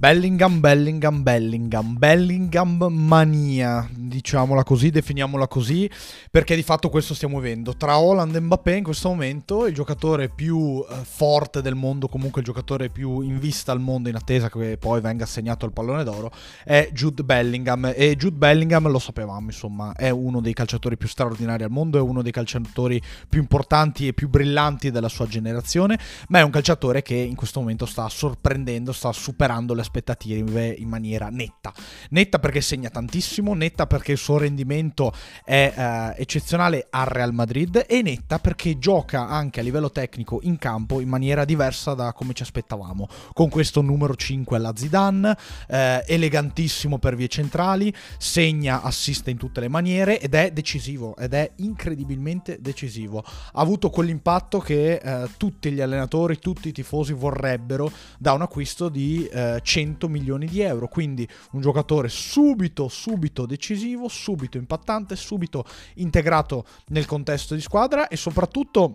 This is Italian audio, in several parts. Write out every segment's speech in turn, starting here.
Bellingham, Bellingham, Bellingham, Bellingham mania, diciamola così, definiamola così, perché di fatto questo stiamo vivendo. Tra Holland e Mbappé in questo momento il giocatore più eh, forte del mondo, comunque il giocatore più in vista al mondo in attesa che poi venga assegnato il pallone d'oro, è Jude Bellingham. E Jude Bellingham, lo sapevamo, insomma, è uno dei calciatori più straordinari al mondo, è uno dei calciatori più importanti e più brillanti della sua generazione, ma è un calciatore che in questo momento sta sorprendendo, sta superando le aspettative in maniera netta. Netta perché segna tantissimo, netta perché il suo rendimento è eh, eccezionale al Real Madrid e netta perché gioca anche a livello tecnico in campo in maniera diversa da come ci aspettavamo. Con questo numero 5 alla Zidane, eh, elegantissimo per vie centrali, segna, assiste in tutte le maniere ed è decisivo, ed è incredibilmente decisivo. Ha avuto quell'impatto che eh, tutti gli allenatori, tutti i tifosi vorrebbero da un acquisto di eh, 100 milioni di euro. Quindi un giocatore subito, subito decisivo, subito impattante, subito integrato nel contesto di squadra e soprattutto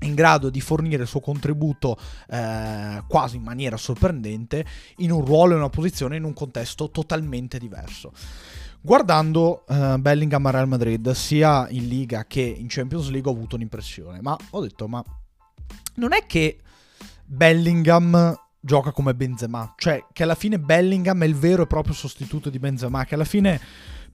in grado di fornire il suo contributo eh, quasi in maniera sorprendente in un ruolo e una posizione in un contesto totalmente diverso. Guardando uh, Bellingham a Real Madrid, sia in Liga che in Champions League, ho avuto un'impressione. Ma ho detto, ma non è che Bellingham gioca come Benzema. Cioè, che alla fine Bellingham è il vero e proprio sostituto di Benzema, che alla fine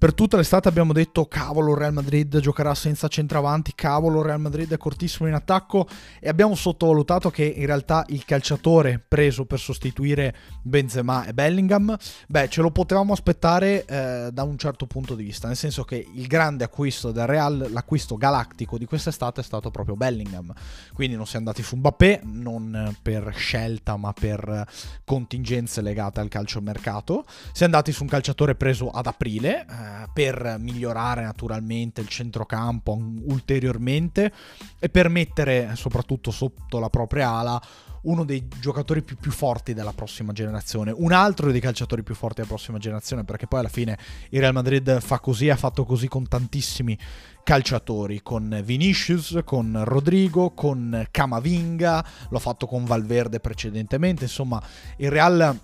per tutta l'estate abbiamo detto cavolo Real Madrid giocherà senza centravanti, cavolo Real Madrid è cortissimo in attacco. E abbiamo sottovalutato che in realtà il calciatore preso per sostituire Benzema e Bellingham, beh ce lo potevamo aspettare eh, da un certo punto di vista, nel senso che il grande acquisto del Real, l'acquisto galattico di quest'estate è stato proprio Bellingham, quindi non si è andati su Mbappé, non per scelta ma per contingenze legate al calciomercato, si è andati su un calciatore preso ad aprile, eh, per migliorare naturalmente il centrocampo ulteriormente e per mettere soprattutto sotto la propria ala uno dei giocatori più, più, forti della prossima generazione, un altro dei calciatori più forti della prossima generazione, perché poi alla fine il Real Madrid fa così, ha fatto così con tantissimi calciatori, con Vinicius, con Rodrigo, con Camavinga, l'ho fatto con Valverde precedentemente, insomma il Real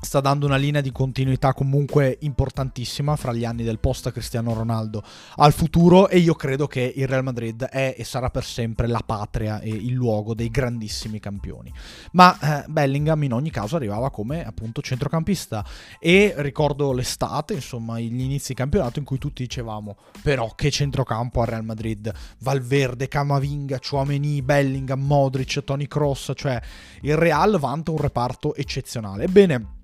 sta dando una linea di continuità comunque importantissima fra gli anni del post Cristiano Ronaldo al futuro e io credo che il Real Madrid è e sarà per sempre la patria e il luogo dei grandissimi campioni. Ma eh, Bellingham in ogni caso arrivava come appunto centrocampista e ricordo l'estate, insomma, gli inizi di campionato in cui tutti dicevamo però che centrocampo al Real Madrid, Valverde, Camavinga, Chouameni, Bellingham, Modric, Tony Cross, cioè il Real vanta un reparto eccezionale. Ebbene,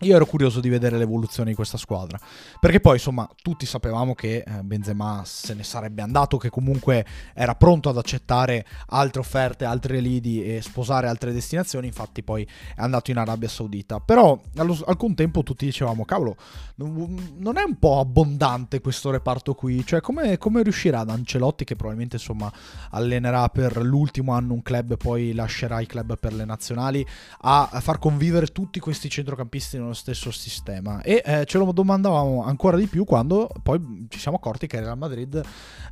io ero curioso di vedere l'evoluzione di questa squadra, perché poi insomma tutti sapevamo che eh, Benzema se ne sarebbe andato, che comunque era pronto ad accettare altre offerte, altri lidi e sposare altre destinazioni, infatti poi è andato in Arabia Saudita. Però allo, al contempo tutti dicevamo, cavolo, non è un po' abbondante questo reparto qui? Cioè come, come riuscirà ad Ancelotti, che probabilmente insomma allenerà per l'ultimo anno un club e poi lascerà i club per le nazionali, a far convivere tutti questi centrocampisti nello stesso sistema. E eh, ce lo domandavamo ancora di più quando poi ci siamo accorti che Real Madrid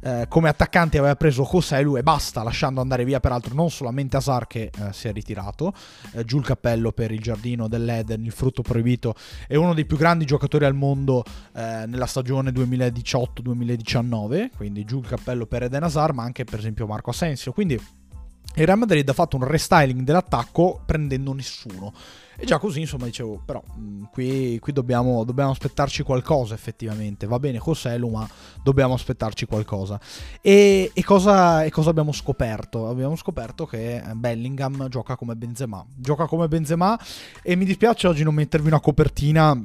eh, come attaccante aveva preso Joselu e basta lasciando andare via peraltro non solamente Asar che eh, si è ritirato eh, giù il cappello per il giardino dell'Eden il frutto proibito è uno dei più grandi giocatori al mondo eh, nella stagione 2018-2019 quindi giù il cappello per Eden Asar ma anche per esempio Marco Asensio. Quindi il Real Madrid ha fatto un restyling dell'attacco prendendo nessuno e già così, insomma, dicevo, però mh, mm, qui, qui dobbiamo, dobbiamo, aspettarci qualcosa effettivamente. Va bene Joselu, ma dobbiamo aspettarci qualcosa. E, e, cosa, e, cosa, abbiamo scoperto? Abbiamo scoperto che Bellingham gioca come Benzema. Gioca come Benzema e mi dispiace oggi non mettervi una copertina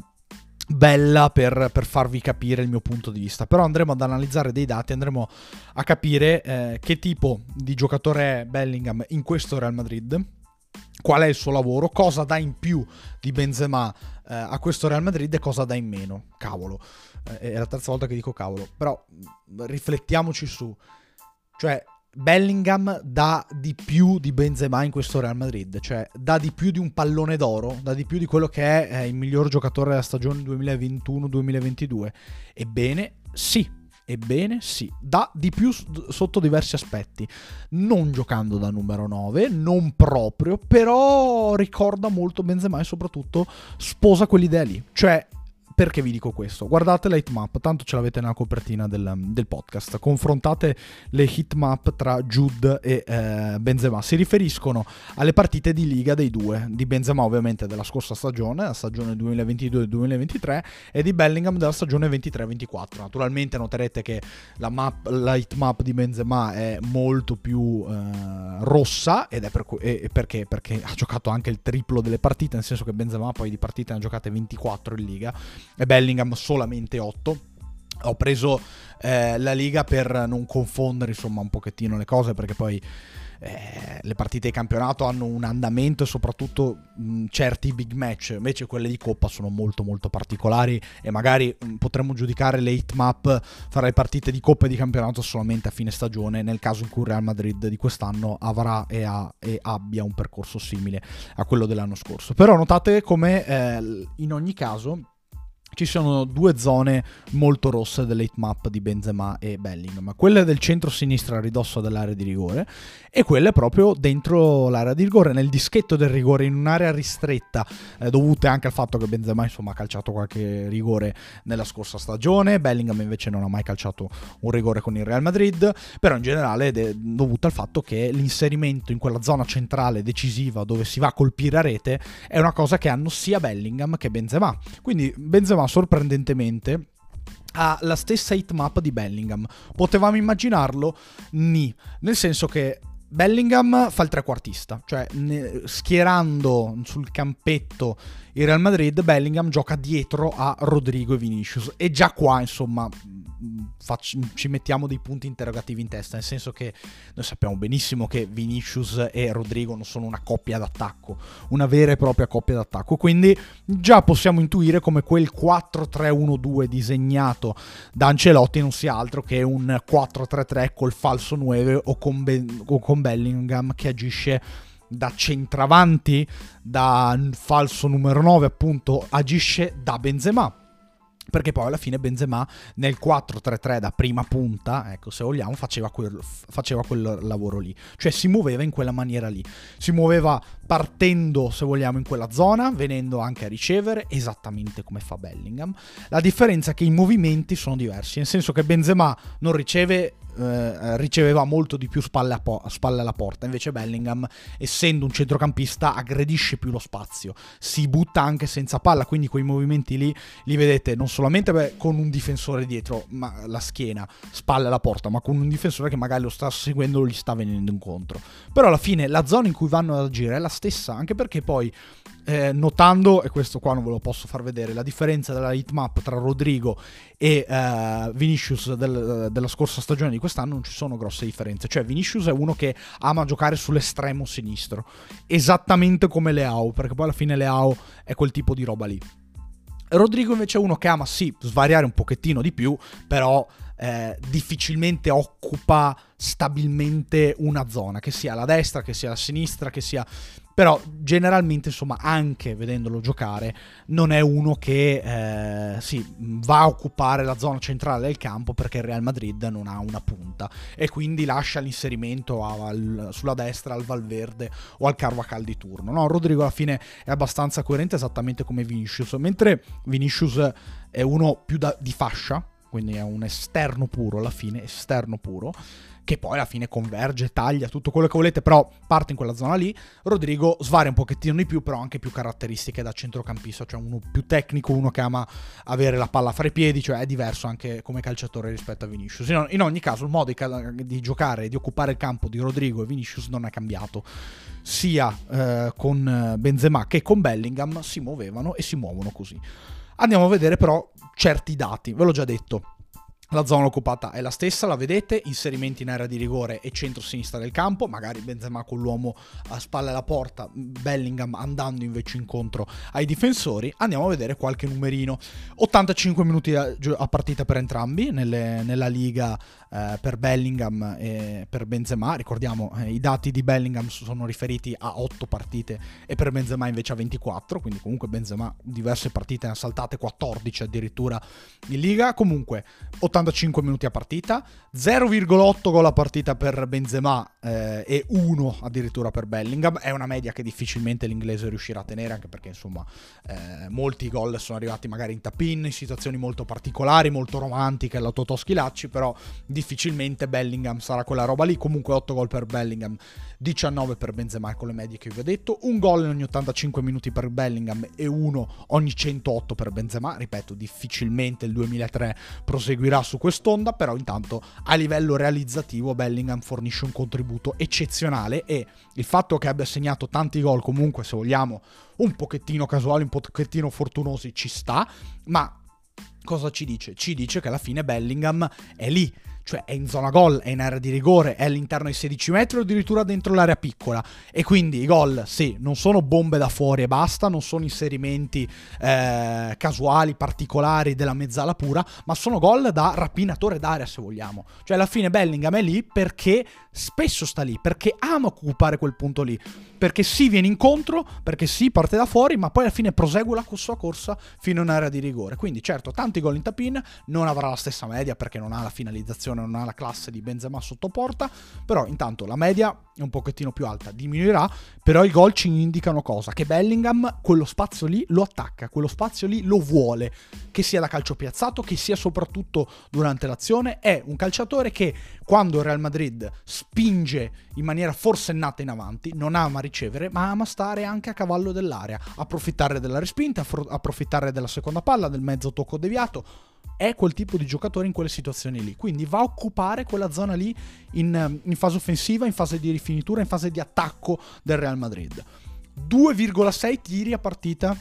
bella per, per, farvi capire il mio punto di vista. Però andremo ad analizzare dei dati, andremo a capire eh, che tipo di giocatore è Bellingham in questo Real Madrid qual è il suo lavoro, cosa dà in più di Benzema eh, a questo Real Madrid e cosa dà in meno. Cavolo, eh, è la terza volta che dico cavolo, però riflettiamoci su. Cioè, Bellingham dà di più di Benzema in questo Real Madrid, cioè dà di più di un pallone d'oro, dà di più di quello che è eh, il miglior giocatore della stagione 2021-2022. Ebbene, sì, Ebbene sì, dà di più sotto diversi aspetti. Non giocando da numero 9, non proprio, però ricorda molto Benzema e soprattutto sposa quell'idea lì. Cioè perché vi dico questo? Guardate la hitmap, tanto ce l'avete nella copertina del, del podcast. Confrontate le hitmap tra Jude e eh, Benzema. Si riferiscono alle partite di Liga dei due, di Benzema ovviamente della scorsa stagione, la stagione 2022-2023, e di Bellingham della stagione 23-24. Naturalmente noterete che la, map, la hitmap di Benzema è molto più eh, rossa, ed è per, e, perché? Perché ha giocato anche il triplo delle partite, nel senso che Benzema poi di partite ne ha giocate 24 in Liga e Bellingham solamente 8. Ho preso eh, la Liga per non confondere insomma un pochettino le cose perché poi eh, le partite di campionato hanno un andamento e soprattutto mh, certi big match, invece quelle di Coppa sono molto molto particolari e magari mh, potremmo giudicare le hit map fra le partite di Coppa e di campionato solamente a fine stagione, nel caso in cui Real Madrid di quest'anno avrà e, ha, e abbia un percorso simile a quello dell'anno scorso. Però notate come eh, in ogni caso ci sono due zone molto rosse dell'hate map di Benzema e Bellingham, quelle del centro-sinistra a ridosso dell'area di rigore e quelle proprio dentro l'area di rigore, nel dischetto del rigore, in un'area ristretta, eh, dovute anche al fatto che Benzema insomma ha calciato qualche rigore nella scorsa stagione, Bellingham invece non ha mai calciato un rigore con il Real Madrid, però in generale è dovuta al fatto che l'inserimento in quella zona centrale decisiva dove si va a colpire a rete è una cosa che hanno sia Bellingham che Benzema. Quindi Benzema sorprendentemente ha la stessa hitmap di Bellingham. Potevamo immaginarlo? Ni. Nel senso che Bellingham fa il trequartista, cioè schierando sul campetto il Real Madrid, Bellingham gioca dietro a Rodrigo e Vinicius. E già qua, insomma, facci, ci mettiamo dei punti interrogativi in testa, nel senso che noi sappiamo benissimo che Vinicius e Rodrigo non sono una coppia d'attacco, una vera e propria coppia d'attacco, quindi già possiamo intuire come quel 4-3-1-2 disegnato da Ancelotti non sia altro che un 4-3-3 col falso 9 o con, ben, o con Bellingham che agisce da centravanti, da falso numero 9 appunto, agisce da Benzema perché poi alla fine Benzema nel 4-3-3 da prima punta, ecco se vogliamo, faceva quel, faceva quel, lavoro lì, cioè si muoveva in quella maniera lì, si muoveva partendo se vogliamo in quella zona, venendo anche a ricevere, esattamente come fa Bellingham. La differenza è che i movimenti sono diversi, nel senso che Benzema non riceve eh, riceveva molto di più spalle, po- spalle, alla porta. Invece Bellingham, essendo un centrocampista, aggredisce più lo spazio, si butta anche senza palla, quindi quei movimenti lì li vedete non solamente beh, con un difensore dietro, ma la schiena, spalle alla porta, ma con un difensore che magari lo sta seguendo o gli sta venendo incontro. Però alla fine la zona in cui vanno ad agire è la stessa, anche perché poi eh, notando, e questo qua non ve lo posso far vedere, la differenza della hitmap tra Rodrigo e uh, Vinicius del, della scorsa stagione di quest'anno non ci sono grosse differenze. Cioè Vinicius è uno che ama giocare sull'estremo sinistro, esattamente come Leao, perché poi alla fine Leao è quel tipo di roba lì. Rodrigo invece è uno che ama sì svariare un pochettino di più, però eh, difficilmente occupa stabilmente una zona, che sia la destra, che sia la sinistra, che sia però generalmente insomma anche vedendolo giocare non è uno che eh, sì, va a occupare la zona centrale del campo perché il Real Madrid non ha una punta e quindi lascia l'inserimento al, sulla destra al Valverde o al Carvacal di turno no, Rodrigo alla fine è abbastanza coerente esattamente come Vinicius. Mentre Vinicius è uno più da, di fascia quindi è un esterno puro alla fine esterno puro che poi alla fine converge, taglia, tutto quello che volete, però parte in quella zona lì. Rodrigo svaria un pochettino di più, però anche più caratteristiche da centrocampista, cioè uno più tecnico, uno che ama avere la palla fra i piedi, cioè è diverso anche come calciatore rispetto a Vinicius. In ogni caso il modo di, giocare e di occupare il campo di Rodrigo e Vinicius non è cambiato. Sia eh, con Benzema che con Bellingham si muovevano e si muovono così. Andiamo a vedere però certi dati, ve l'ho già detto la zona occupata è la stessa, la vedete, inserimenti in area di rigore e centro-sinistra del campo, magari Benzema con l'uomo a spalle alla porta, Bellingham andando invece incontro ai difensori. Andiamo a vedere qualche numerino. 85 minuti a, partita per entrambi nelle, nella Liga eh, per Bellingham e per Benzema. Ricordiamo, eh, i dati di Bellingham sono riferiti a 8 partite e per Benzema invece a 24, quindi comunque Benzema diverse partite ne ha saltate 14 addirittura in Liga. Comunque 85 85 minuti a partita, 0,8 gol a partita per Benzema eh, e 1 addirittura per Bellingham. È una media che difficilmente l'inglese riuscirà a tenere, anche perché insomma eh, molti gol sono arrivati magari in tap-in, in situazioni molto particolari, molto romantiche, alla Totò Schilacci, però difficilmente Bellingham sarà quella roba lì. Comunque 8 gol per Bellingham, 19 per Benzema con le medie che vi ho detto, un gol in ogni 85 minuti per Bellingham e uno ogni 108 per Benzema. Ripeto, difficilmente il 2003 proseguirà su quest'onda, però intanto a livello realizzativo Bellingham fornisce un contributo eccezionale e il fatto che abbia segnato tanti gol comunque se vogliamo un pochettino casuali, un pochettino fortunosi ci sta, ma cosa ci dice? Ci dice che alla fine Bellingham è lì cioè è in zona gol, è in area di rigore, è all'interno dei 16 metri o addirittura dentro l'area piccola. E quindi i gol, sì, non sono bombe da fuori e basta, non sono inserimenti eh, casuali, particolari della mezzala pura, ma sono gol da rapinatore d'area, se vogliamo. Cioè alla fine Bellingham è lì perché spesso sta lì, perché ama occupare quel punto lì, perché sì viene incontro, perché sì parte da fuori, ma poi alla fine prosegue la sua corsa fino in area di rigore. Quindi certo, tanti gol in tapin, non avrà la stessa media perché non ha la finalizzazione non ha la classe di Benzema sotto porta, però intanto la media è un pochettino più alta, diminuirà, però i gol ci indicano cosa? Che Bellingham quello spazio lì lo attacca, quello spazio lì lo vuole, che sia da calcio piazzato, che sia soprattutto durante l'azione, è un calciatore che quando il Real Madrid spinge in maniera forsennata in avanti, non ama ricevere, ma ama stare anche a cavallo dell'area, approfittare della respinta, approfittare della seconda palla, del mezzo tocco deviato, è quel tipo di giocatore in quelle situazioni lì. Quindi va a occupare quella zona lì in, in fase offensiva, in fase di rifinitura, in fase di attacco del Real Madrid. 2,6 tiri a partita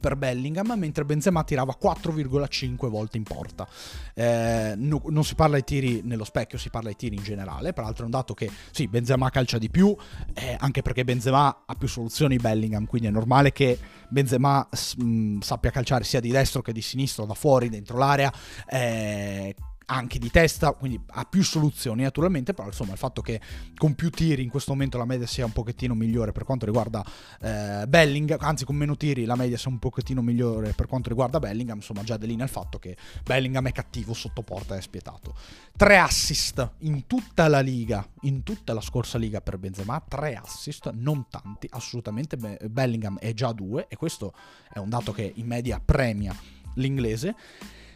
per Bellingham, mentre Benzema tirava 4,5 volte in porta. Eh, no, non si parla di tiri nello specchio, si parla di tiri in generale. Peraltro è un dato che sì, Benzema calcia di più, eh, anche perché Benzema ha più soluzioni Bellingham, quindi è normale che Benzema mh, sappia calciare sia di destro che di sinistro, da fuori, dentro l'area. Eh, anche di testa, quindi ha più soluzioni naturalmente, però insomma il fatto che con più tiri in questo momento la media sia un pochettino migliore per quanto riguarda eh, Bellingham, anzi con meno tiri la media sia un pochettino migliore per quanto riguarda Bellingham, insomma già delinea il fatto che Bellingham è cattivo sotto porta è spietato. Tre assist in tutta la liga, in tutta la scorsa liga per Benzema, tre assist, non tanti, assolutamente Bellingham è già due e questo è un dato che in media premia l'inglese.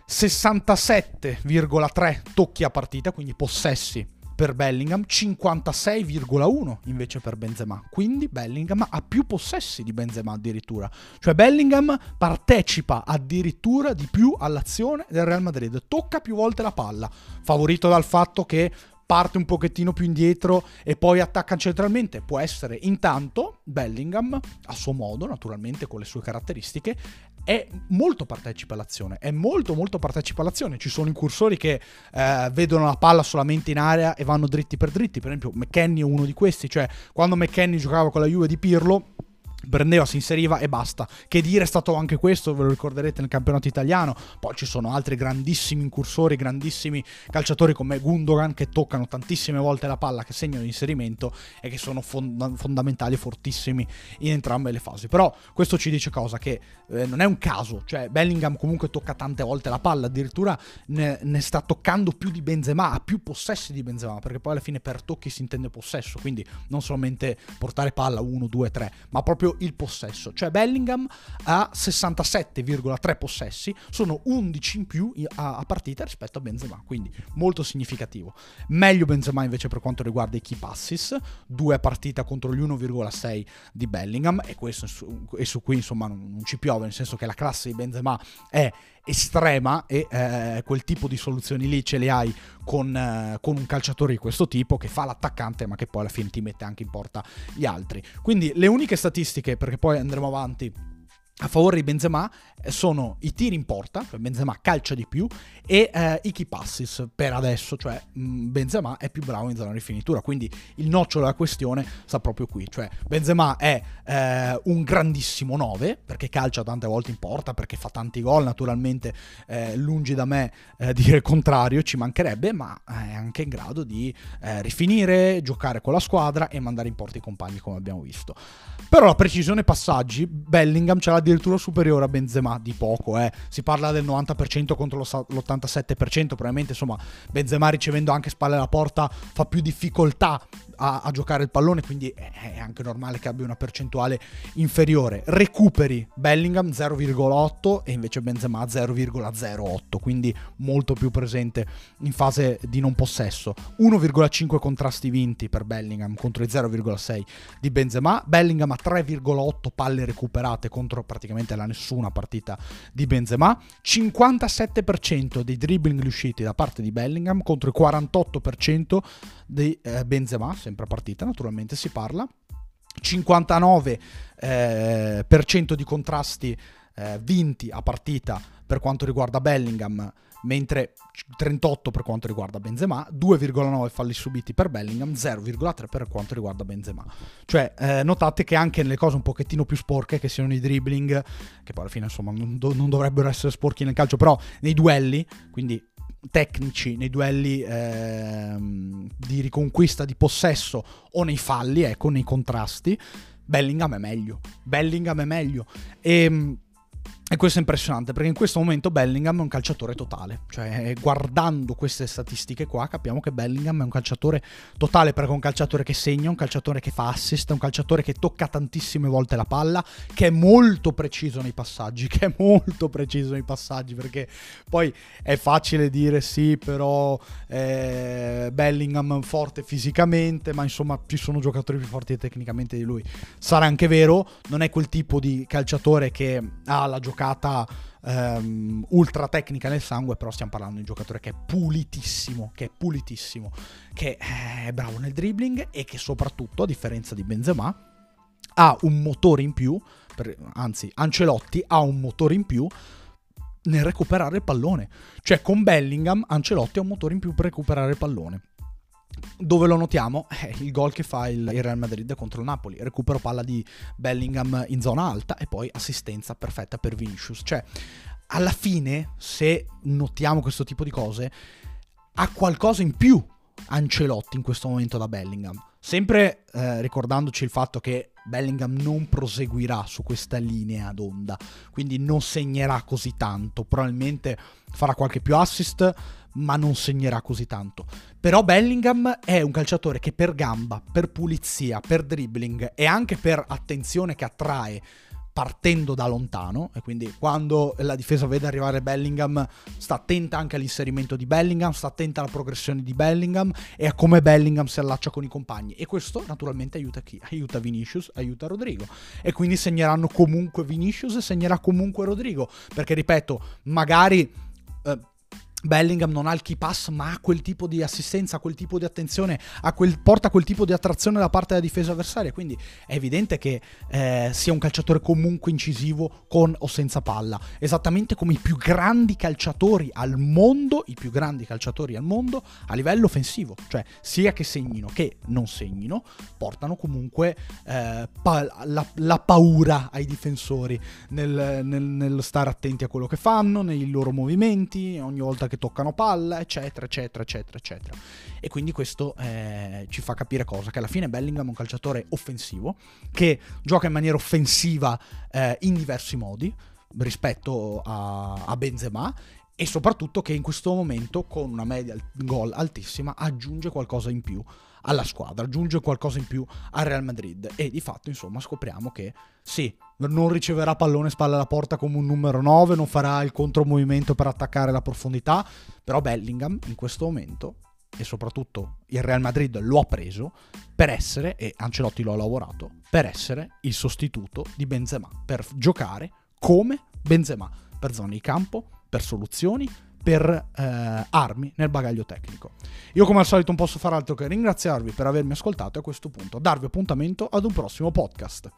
67,3 tocchi a partita, quindi possessi per Bellingham, 56,1 invece per Benzema. Quindi Bellingham ha più possessi di Benzema addirittura. Cioè Bellingham partecipa addirittura di più all'azione del Real Madrid, tocca più volte la palla, favorito dal fatto che parte un pochettino più indietro e poi attacca centralmente. Può essere intanto Bellingham, a suo modo, naturalmente con le sue caratteristiche, è molto partecipa all'azione, è molto molto partecipa all'azione. Ci sono incursori che eh, vedono la palla solamente in area e vanno dritti per dritti. Per esempio, McKenny è uno di questi, cioè quando McKenny giocava con la Juve di Pirlo prendeva, si inseriva e basta. Che dire è stato anche questo, ve lo ricorderete nel campionato italiano. Poi ci sono altri grandissimi incursori, grandissimi calciatori come Gundogan che toccano tantissime volte la palla, che segnano l'inserimento e che sono fond- fondamentali, fortissimi in entrambe le fasi. Però questo ci dice cosa? Che eh, non è un caso, cioè Bellingham comunque tocca tante volte la palla, addirittura ne, ne sta toccando più di Benzema, ha più possessi di Benzema, perché poi alla fine per tocchi si intende possesso, quindi non solamente portare palla 1, 2, 3, ma proprio il possesso. Cioè Bellingham ha 67,3 possessi, sono 11 in più a, a, partita rispetto a Benzema, quindi molto significativo. Meglio Benzema invece per quanto riguarda i key passes, due a partita contro gli 1,6 di Bellingham e questo e su cui insomma non, non ci piove, nel senso che la classe di Benzema è estrema e eh, quel tipo di soluzioni lì ce le hai con, eh, con, un calciatore di questo tipo che fa l'attaccante ma che poi alla fine ti mette anche in porta gli altri. Quindi le uniche statistiche, perché poi andremo avanti a favore di Benzema eh, sono i tiri in porta, cioè Benzema calcia di più, e eh, i key passes per adesso, cioè mm, Benzema è più bravo in zona di finitura, quindi il nocciolo della questione sta proprio qui, cioè Benzema è eh, un grandissimo 9, perché calcia tante volte in porta, perché fa tanti gol, naturalmente eh, lungi da me eh, dire il contrario, ci mancherebbe, ma è anche in grado di eh, rifinire, giocare con la squadra e mandare in porta i compagni come abbiamo visto. Però la precisione passaggi, Bellingham ce l'ha addirittura superiore a Benzema, di poco, eh. Si parla del 90% contro l'87%, probabilmente insomma Benzema ricevendo anche spalle alla porta fa più difficoltà a, a, giocare il pallone, quindi è anche normale che abbia una percentuale inferiore. Recuperi Bellingham 0,8 e invece Benzema 0,08, quindi molto più presente in fase di non possesso. 1,5 contrasti vinti per Bellingham contro i 0,6 di Benzema. Bellingham ha 3,8 palle recuperate contro praticamente la nessuna partita di Benzema. 57% dei dribbling riusciti da parte di Bellingham contro il 48% di eh, Benzema, sempre a partita naturalmente si parla. 59% eh, di contrasti eh, vinti a partita per quanto riguarda Bellingham, mentre 38 per quanto riguarda Benzema, 2,9 falli subiti per Bellingham, 0,3 per quanto riguarda Benzema. Cioè, eh, notate che anche nelle cose un pochettino più sporche, che siano i dribbling, che poi alla fine insomma non, do- non dovrebbero essere sporchi nel calcio, però nei duelli, quindi tecnici nei duelli ehm, di riconquista di possesso o nei falli, ecco, nei contrasti, Bellingham è meglio. Bellingham è meglio. E ehm, e questo è impressionante perché in questo momento Bellingham è un calciatore totale, cioè guardando queste statistiche qua capiamo che Bellingham è un calciatore totale perché è un calciatore che segna, un calciatore che fa assist, un calciatore che tocca tantissime volte la palla, che è molto preciso nei passaggi, che è molto preciso nei passaggi perché poi è facile dire sì però eh, Bellingham è forte fisicamente ma insomma ci sono giocatori più forti tecnicamente di lui. Sarà anche vero, non è quel tipo di calciatore che ha la giocata giocata um, ultra tecnica nel sangue, però stiamo parlando di un giocatore che è pulitissimo, che è pulitissimo, che è bravo nel dribbling e che soprattutto, a differenza di Benzema, ha un motore in più, per, anzi Ancelotti ha un motore in più nel recuperare il pallone. Cioè con Bellingham Ancelotti ha un motore in più per recuperare il pallone. Dove lo notiamo? Eh, il gol che fa il, Real Madrid contro il Napoli. Recupero palla di Bellingham in zona alta e poi assistenza perfetta per Vinicius. Cioè, alla fine, se notiamo questo tipo di cose, ha qualcosa in più Ancelotti in questo momento da Bellingham. Sempre eh, ricordandoci il fatto che Bellingham non proseguirà su questa linea d'onda, quindi non segnerà così tanto, probabilmente farà qualche più assist, ma non segnerà così tanto. Però Bellingham è un calciatore che per gamba, per pulizia, per dribbling e anche per attenzione che attrae partendo da lontano e quindi quando la difesa vede arrivare Bellingham sta attenta anche all'inserimento di Bellingham, sta attenta alla progressione di Bellingham e a come Bellingham si allaccia con i compagni e questo naturalmente aiuta chi? Aiuta Vinicius, aiuta Rodrigo e quindi segneranno comunque Vinicius e segnerà comunque Rodrigo perché ripeto, magari eh, Bellingham non ha il key pass, ma ha quel tipo di assistenza, quel tipo di attenzione, quel, porta quel tipo di attrazione da parte della difesa avversaria. Quindi è evidente che eh, sia un calciatore comunque incisivo con o senza palla. Esattamente come i più grandi calciatori al mondo, i più grandi calciatori al mondo a livello offensivo, cioè sia che segnino che non segnino, portano comunque eh, pa- la, la, paura ai difensori nel, nel, nel stare attenti a quello che fanno, nei loro movimenti, ogni volta che che toccano palla, eccetera, eccetera, eccetera, eccetera. E quindi questo eh, ci fa capire cosa? Che alla fine Bellingham è un calciatore offensivo, che gioca in maniera offensiva eh, in diversi modi rispetto a, a Benzema e soprattutto che in questo momento con una media gol altissima aggiunge qualcosa in più alla squadra, aggiunge qualcosa in più al Real Madrid. E di fatto insomma scopriamo che sì, non riceverà pallone spalla alla porta come un numero 9, non farà il contromovimento per attaccare la profondità, però Bellingham in questo momento e soprattutto il Real Madrid lo ha preso per essere, e Ancelotti lo ha lavorato, per essere il sostituto di Benzema, per giocare come Benzema, per zone di campo, per soluzioni, per eh, armi nel bagaglio tecnico. Io come al solito non posso fare altro che ringraziarvi per avermi ascoltato e a questo punto darvi appuntamento ad un prossimo podcast.